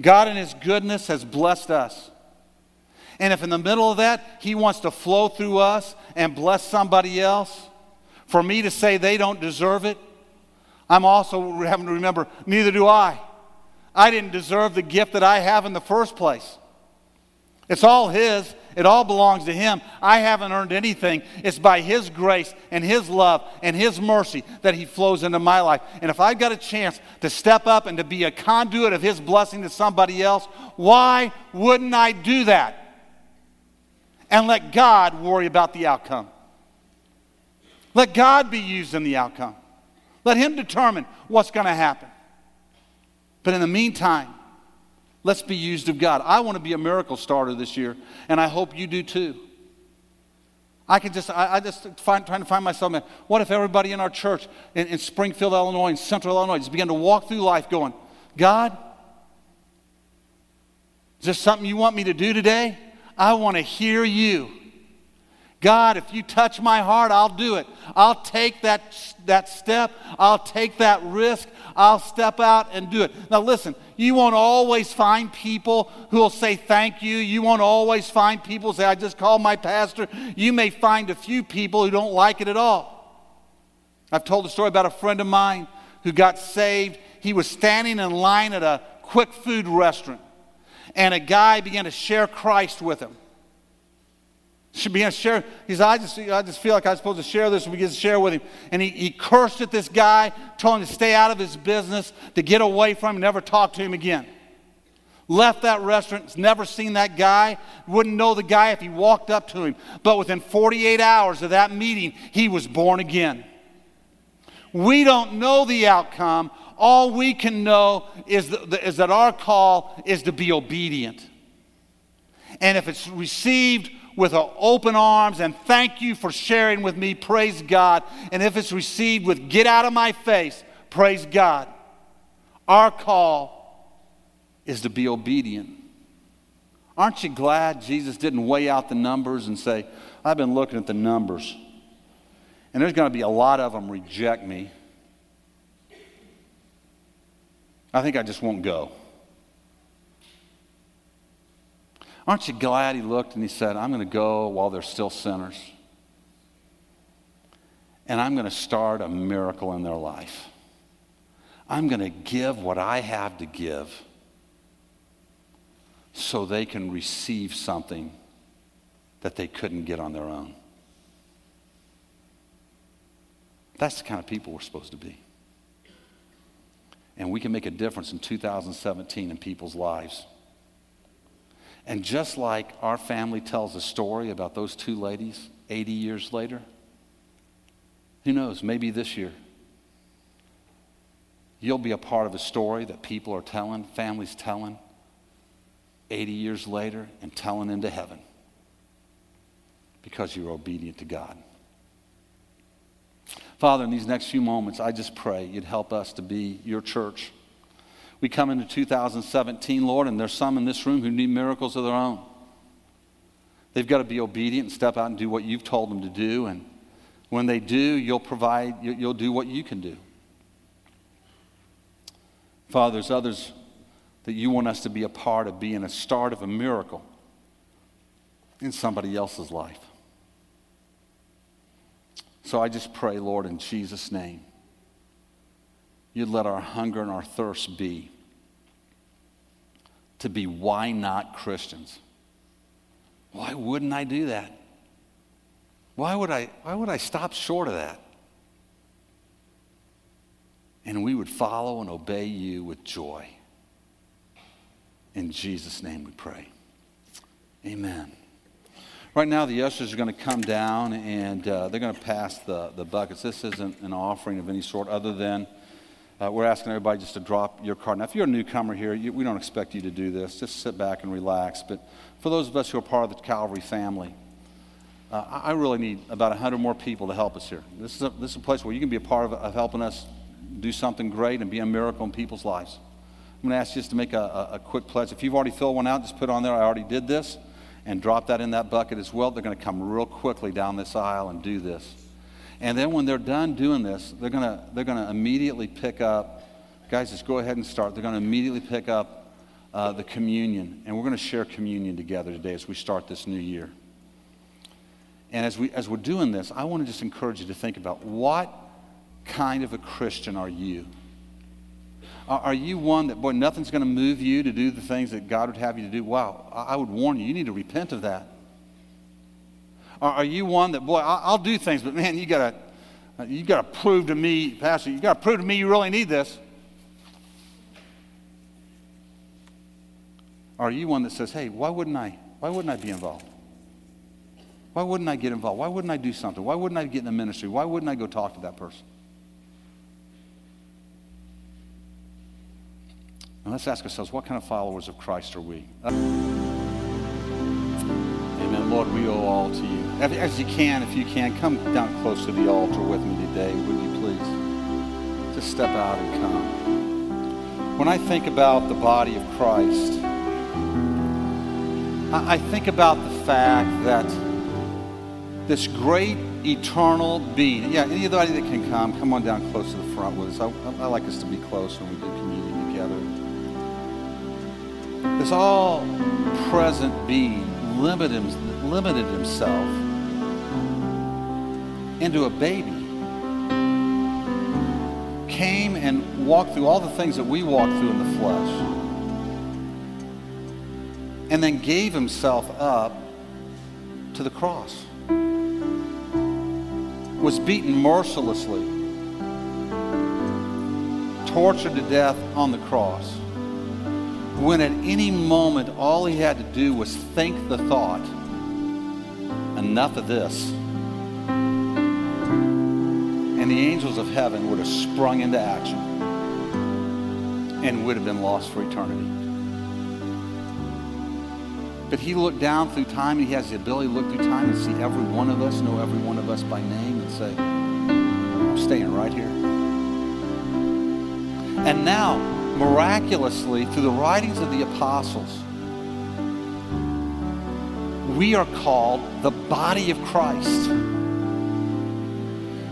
God, in His goodness, has blessed us. And if in the middle of that, He wants to flow through us and bless somebody else, for me to say they don't deserve it, I'm also having to remember, neither do I. I didn't deserve the gift that I have in the first place. It's all His. It all belongs to Him. I haven't earned anything. It's by His grace and His love and His mercy that He flows into my life. And if I've got a chance to step up and to be a conduit of His blessing to somebody else, why wouldn't I do that? And let God worry about the outcome. Let God be used in the outcome. Let Him determine what's going to happen. But in the meantime, Let's be used of God. I want to be a miracle starter this year, and I hope you do too. I can just, I, I just find, trying to find myself, man, what if everybody in our church in, in Springfield, Illinois, in Central Illinois, just began to walk through life going, God, is there something you want me to do today? I want to hear you. God, if you touch my heart, I'll do it. I'll take that, that step. I'll take that risk. I'll step out and do it. Now, listen, you won't always find people who will say thank you. You won't always find people say, I just called my pastor. You may find a few people who don't like it at all. I've told a story about a friend of mine who got saved. He was standing in line at a quick food restaurant, and a guy began to share Christ with him should be share. He said, I just, I just feel like I'm supposed to share this. And we get to share with him. And he, he cursed at this guy, told him to stay out of his business, to get away from him, never talk to him again. Left that restaurant, never seen that guy, wouldn't know the guy if he walked up to him. But within 48 hours of that meeting, he was born again. We don't know the outcome. all we can know is, that, is that our call is to be obedient. And if it's received with open arms and thank you for sharing with me, praise God. And if it's received with get out of my face, praise God. Our call is to be obedient. Aren't you glad Jesus didn't weigh out the numbers and say, I've been looking at the numbers, and there's going to be a lot of them reject me. I think I just won't go. Aren't you glad he looked and he said, I'm going to go while they're still sinners? And I'm going to start a miracle in their life. I'm going to give what I have to give so they can receive something that they couldn't get on their own. That's the kind of people we're supposed to be. And we can make a difference in 2017 in people's lives. And just like our family tells a story about those two ladies 80 years later, who knows, maybe this year, you'll be a part of a story that people are telling, families telling, 80 years later and telling into heaven because you're obedient to God. Father, in these next few moments, I just pray you'd help us to be your church we come into 2017, Lord, and there's some in this room who need miracles of their own. They've got to be obedient and step out and do what you've told them to do. And when they do, you'll provide, you'll do what you can do. Father, there's others that you want us to be a part of being a start of a miracle in somebody else's life. So I just pray, Lord, in Jesus' name you'd let our hunger and our thirst be to be why not Christians. Why wouldn't I do that? Why would I, why would I stop short of that? And we would follow and obey you with joy. In Jesus' name we pray. Amen. Right now, the ushers are going to come down and uh, they're going to pass the, the buckets. This isn't an offering of any sort other than uh, we're asking everybody just to drop your card. Now, if you're a newcomer here, you, we don't expect you to do this. Just sit back and relax. But for those of us who are part of the Calvary family, uh, I really need about 100 more people to help us here. This is, a, this is a place where you can be a part of, of helping us do something great and be a miracle in people's lives. I'm going to ask you just to make a, a, a quick pledge. If you've already filled one out, just put on there, I already did this, and drop that in that bucket as well. They're going to come real quickly down this aisle and do this. And then when they're done doing this, they're going to they're to immediately pick up, guys, just go ahead and start. They're going to immediately pick up uh, the communion. And we're going to share communion together today as we start this new year. And as, we, as we're doing this, I want to just encourage you to think about what kind of a Christian are you? Are, you one that, boy, nothing's going to move you to do the things that God would have you to do? Wow, I would warn you, you need to repent of that. Are you one that, boy, I'll do things, but man, you got to you got to prove to me, Pastor, you got to prove to me you really need this. Are you one that says, hey, why wouldn't I? Why wouldn't I be involved? Why wouldn't I get involved? Why wouldn't I do something? Why wouldn't I get in the ministry? Why wouldn't I go talk to that person? And let's ask ourselves, what kind of followers of Christ are we? Amen. Lord, we owe all to you. As you can, if you can, come down close to the altar with me today, would you please? Just step out and come. When I think about the body of Christ, I think about the fact that this great eternal being, yeah, anybody that can come, come on down close to the front with us. I, I like us to be close when we do communion together. This all present being limited, limited himself into a baby. Came and walked through all the things that we walk through in the flesh. And then gave himself up to the cross. Was beaten mercilessly, tortured to death on the cross when at any moment all he had to do was think the thought, enough of this. And the angels of heaven would have sprung into action. and would have been lost for eternity. But he looked down through time and he has the ability to look through time and see every one of us, know every one of us by name and say, I'm staying right here. And now, miraculously, through the writings of the apostles, we are called the body of Christ.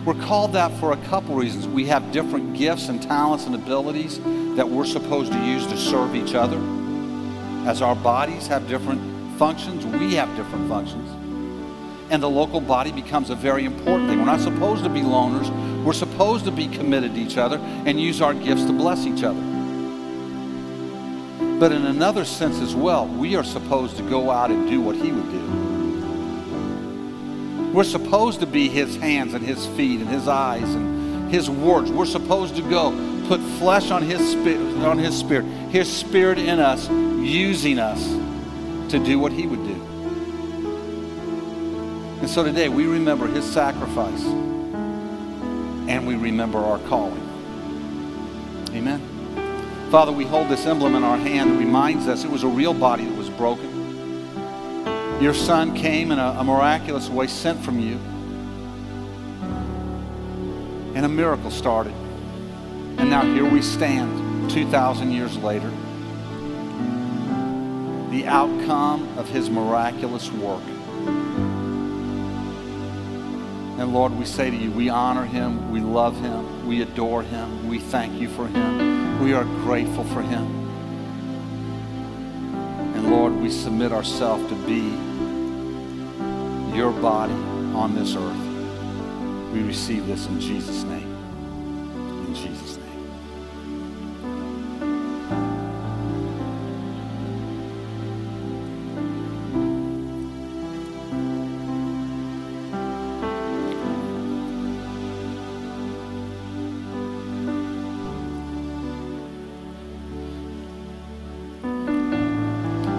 We're called that for a couple reasons. We have different gifts and talents and abilities that we're supposed to use to serve each other. As our bodies have different functions, we have different functions. And the local body becomes a very important thing. We're not supposed to be loners. We're supposed to be committed to each other and use our gifts to bless each other. But in another sense as well, we are supposed to go out and do what he would do. We're supposed to be his hands and his feet and his eyes and his words. We're supposed to go put flesh on his spirit, on his spirit, his spirit in us, using us to do what he would do. And so today we remember his sacrifice and we remember our calling. Amen. Father, we hold this emblem in our hand that reminds us it was a real body that was broken. Your son came in a, a miraculous way sent from you. And a miracle started. And now here we stand 2,000 years later. The outcome of his miraculous work. And Lord, we say to you, we honor him, we love him, we adore him, we thank you for him, we are grateful for him. And Lord, we submit ourselves to be your body on this earth. We receive this in Jesus' name. In Jesus' name.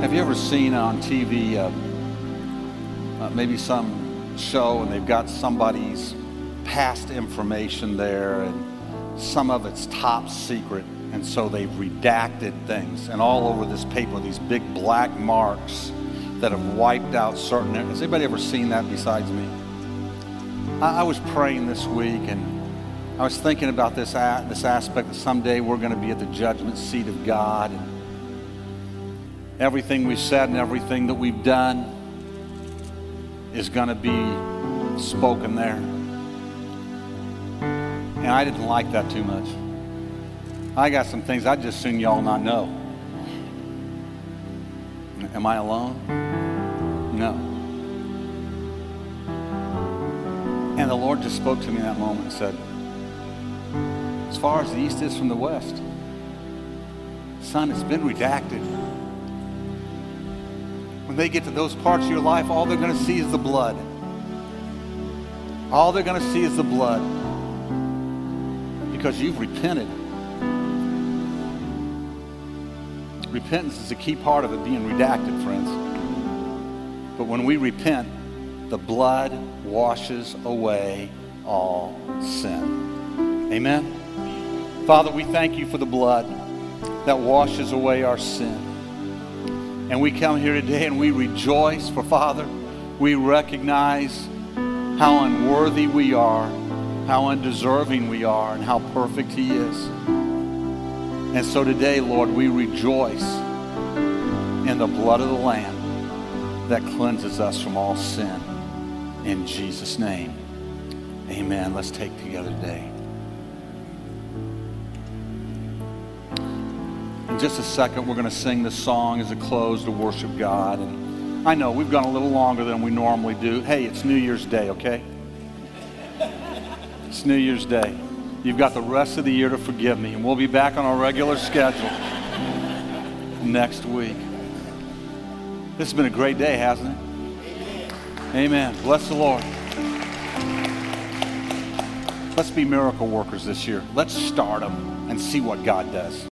Have you ever seen on TV uh, maybe some show and they've got somebody's past information there and some of it's top secret. And so they've redacted things. And all over this paper these big black marks that have wiped out certain has anybody ever seen that besides me? I, I was praying this week and i was thinking about this, a, this aspect that someday we're going to be at the judgment seat of god. And everything we've said and everything that we've done is going to be spoken there. And I didn't like that too much. I got some things I'd just soon y'all not know. Am I alone? No. And the Lord just spoke to me in that moment and said, As far as the east is from the west, son, it's been redacted they get to those parts of your life, all they're going to see is the blood. All they're going to see is the blood because you've repented. Repentance is a key part of it being redacted, friends. But when we repent, the blood washes away all sin. Amen? Father, we thank you for the blood that washes away our sin. And we come here today and we rejoice for Father. We recognize how unworthy we are, how undeserving we are, and how perfect He is. And so today, Lord, we rejoice in the blood of the Lamb that cleanses us from all sin. In Jesus' name, amen. Let's take together today. Just a second, we're going to sing this song as a close to worship God. And I know we've gone a little longer than we normally do. Hey, it's New Year's Day, okay? It's New Year's Day. You've got the rest of the year to forgive me, and we'll be back on our regular schedule next week. This has been a great day, hasn't it? Amen. Bless the Lord. Let's be miracle workers this year. Let's start them and see what God does.